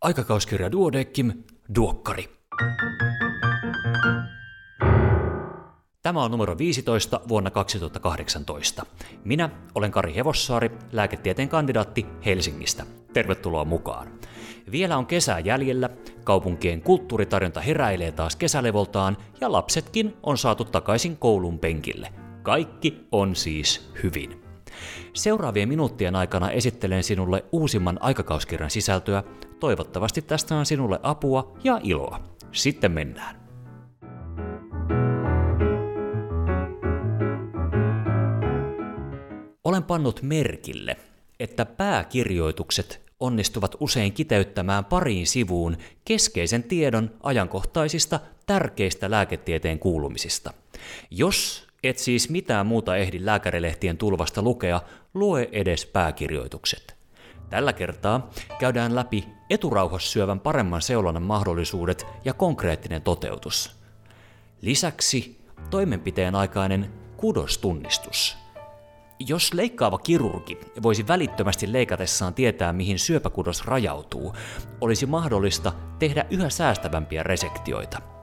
Aikakauskirja Duodeckim, Duokkari. Tämä on numero 15 vuonna 2018. Minä olen Kari Hevossaari, lääketieteen kandidaatti Helsingistä. Tervetuloa mukaan. Vielä on kesää jäljellä, kaupunkien kulttuuritarjonta heräilee taas kesälevoltaan ja lapsetkin on saatu takaisin koulun penkille. Kaikki on siis hyvin. Seuraavien minuuttien aikana esittelen sinulle uusimman aikakauskirjan sisältöä. Toivottavasti tästä on sinulle apua ja iloa. Sitten mennään. Olen pannut merkille, että pääkirjoitukset onnistuvat usein kiteyttämään pariin sivuun keskeisen tiedon ajankohtaisista tärkeistä lääketieteen kuulumisista. Jos et siis mitään muuta ehdi lääkärilehtien tulvasta lukea, lue edes pääkirjoitukset. Tällä kertaa käydään läpi eturauhassyövän paremman seulonnan mahdollisuudet ja konkreettinen toteutus. Lisäksi toimenpiteen aikainen kudostunnistus – jos leikkaava kirurgi voisi välittömästi leikatessaan tietää, mihin syöpäkudos rajautuu, olisi mahdollista tehdä yhä säästävämpiä resektioita.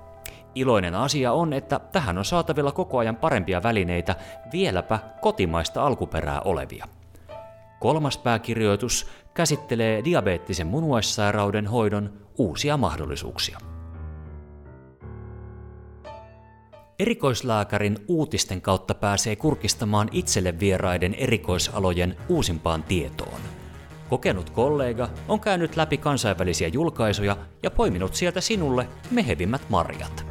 Iloinen asia on, että tähän on saatavilla koko ajan parempia välineitä, vieläpä kotimaista alkuperää olevia. Kolmas pääkirjoitus käsittelee diabeettisen munuaissairauden hoidon uusia mahdollisuuksia. Erikoislääkärin uutisten kautta pääsee kurkistamaan itselle vieraiden erikoisalojen uusimpaan tietoon. Kokenut kollega on käynyt läpi kansainvälisiä julkaisuja ja poiminut sieltä sinulle mehevimmät marjat.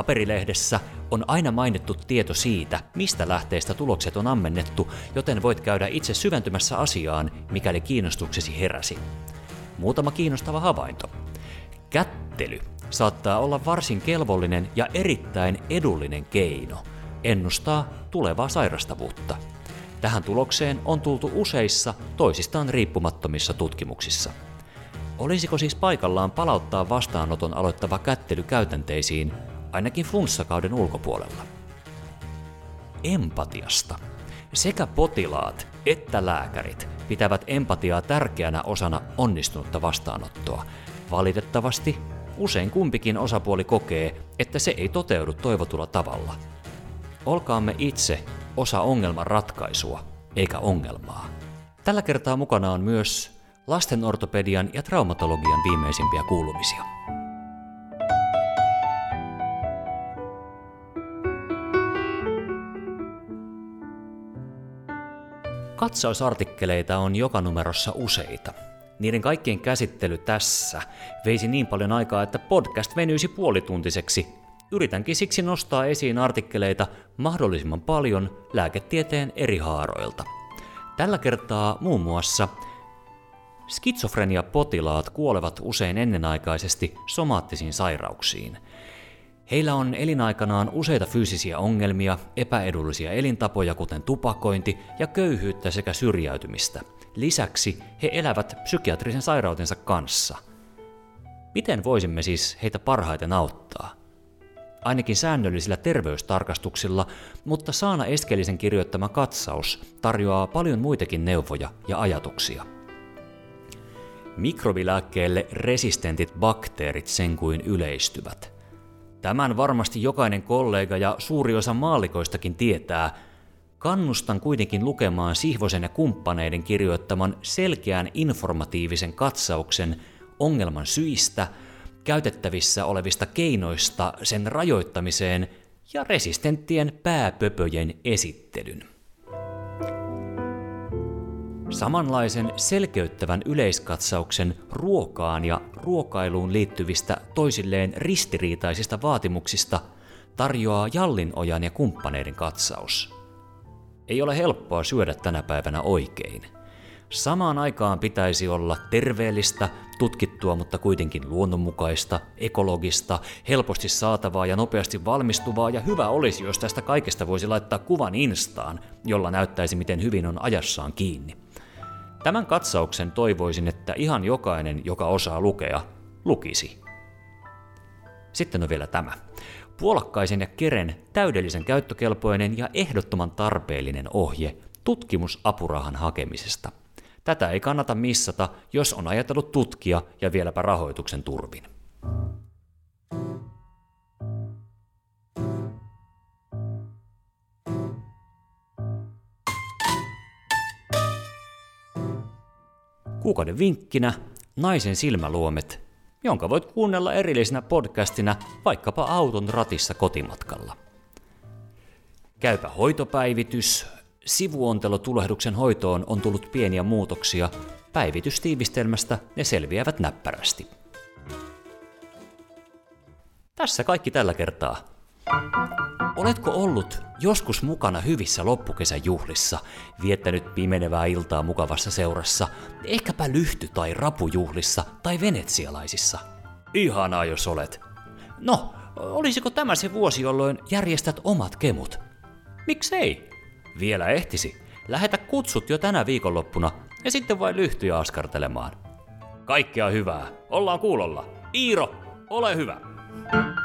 Paperilehdessä on aina mainittu tieto siitä, mistä lähteestä tulokset on ammennettu, joten voit käydä itse syventymässä asiaan, mikäli kiinnostuksesi heräsi. Muutama kiinnostava havainto. Kättely saattaa olla varsin kelvollinen ja erittäin edullinen keino ennustaa tulevaa sairastavuutta. Tähän tulokseen on tultu useissa toisistaan riippumattomissa tutkimuksissa. Olisiko siis paikallaan palauttaa vastaanoton aloittava kättely käytänteisiin, ainakin flunssakauden ulkopuolella? Empatiasta. Sekä potilaat että lääkärit pitävät empatiaa tärkeänä osana onnistunutta vastaanottoa. Valitettavasti usein kumpikin osapuoli kokee, että se ei toteudu toivotulla tavalla. Olkaamme itse osa ongelman ratkaisua, eikä ongelmaa. Tällä kertaa mukana on myös lastenortopedian ja traumatologian viimeisimpiä kuulumisia. Katsausartikkeleita on joka numerossa useita, niiden kaikkien käsittely tässä veisi niin paljon aikaa, että podcast venyisi puolituntiseksi. Yritänkin siksi nostaa esiin artikkeleita mahdollisimman paljon lääketieteen eri haaroilta. Tällä kertaa muun muassa skitsofrenia-potilaat kuolevat usein ennenaikaisesti somaattisiin sairauksiin. Heillä on elinaikanaan useita fyysisiä ongelmia, epäedullisia elintapoja kuten tupakointi ja köyhyyttä sekä syrjäytymistä – Lisäksi he elävät psykiatrisen sairautensa kanssa. Miten voisimme siis heitä parhaiten auttaa? Ainakin säännöllisillä terveystarkastuksilla, mutta Saana Eskelisen kirjoittama katsaus tarjoaa paljon muitakin neuvoja ja ajatuksia. Mikrobilääkkeelle resistentit bakteerit sen kuin yleistyvät. Tämän varmasti jokainen kollega ja suuri osa maalikoistakin tietää, Kannustan kuitenkin lukemaan Sihvosen ja kumppaneiden kirjoittaman selkeän informatiivisen katsauksen ongelman syistä, käytettävissä olevista keinoista sen rajoittamiseen ja resistenttien pääpöpöjen esittelyn. Samanlaisen selkeyttävän yleiskatsauksen ruokaan ja ruokailuun liittyvistä toisilleen ristiriitaisista vaatimuksista tarjoaa Jallinojan ja kumppaneiden katsaus. Ei ole helppoa syödä tänä päivänä oikein. Samaan aikaan pitäisi olla terveellistä, tutkittua, mutta kuitenkin luonnonmukaista, ekologista, helposti saatavaa ja nopeasti valmistuvaa, ja hyvä olisi, jos tästä kaikesta voisi laittaa kuvan Instaan, jolla näyttäisi, miten hyvin on ajassaan kiinni. Tämän katsauksen toivoisin, että ihan jokainen, joka osaa lukea, lukisi. Sitten on vielä tämä. Puolakkaisen ja Keren täydellisen käyttökelpoinen ja ehdottoman tarpeellinen ohje tutkimusapurahan hakemisesta. Tätä ei kannata missata, jos on ajatellut tutkia ja vieläpä rahoituksen turvin. Kuukauden vinkkinä Naisen silmäluomet, jonka voit kuunnella erillisenä podcastina vaikkapa auton ratissa kotimatkalla. Käypä hoitopäivitys. Sivuontelotulehduksen hoitoon on tullut pieniä muutoksia. Päivitystiivistelmästä ne selviävät näppärästi. Tässä kaikki tällä kertaa. Oletko ollut joskus mukana hyvissä loppukesän juhlissa, viettänyt pimenevää iltaa mukavassa seurassa, ehkäpä lyhty- tai rapujuhlissa tai venetsialaisissa? Ihanaa jos olet. No, olisiko tämä se vuosi, jolloin järjestät omat kemut? Miksei? Vielä ehtisi. Lähetä kutsut jo tänä viikonloppuna ja sitten vain lyhtyjä askartelemaan. Kaikkea hyvää. Ollaan kuulolla. Iiro, ole hyvä. thank you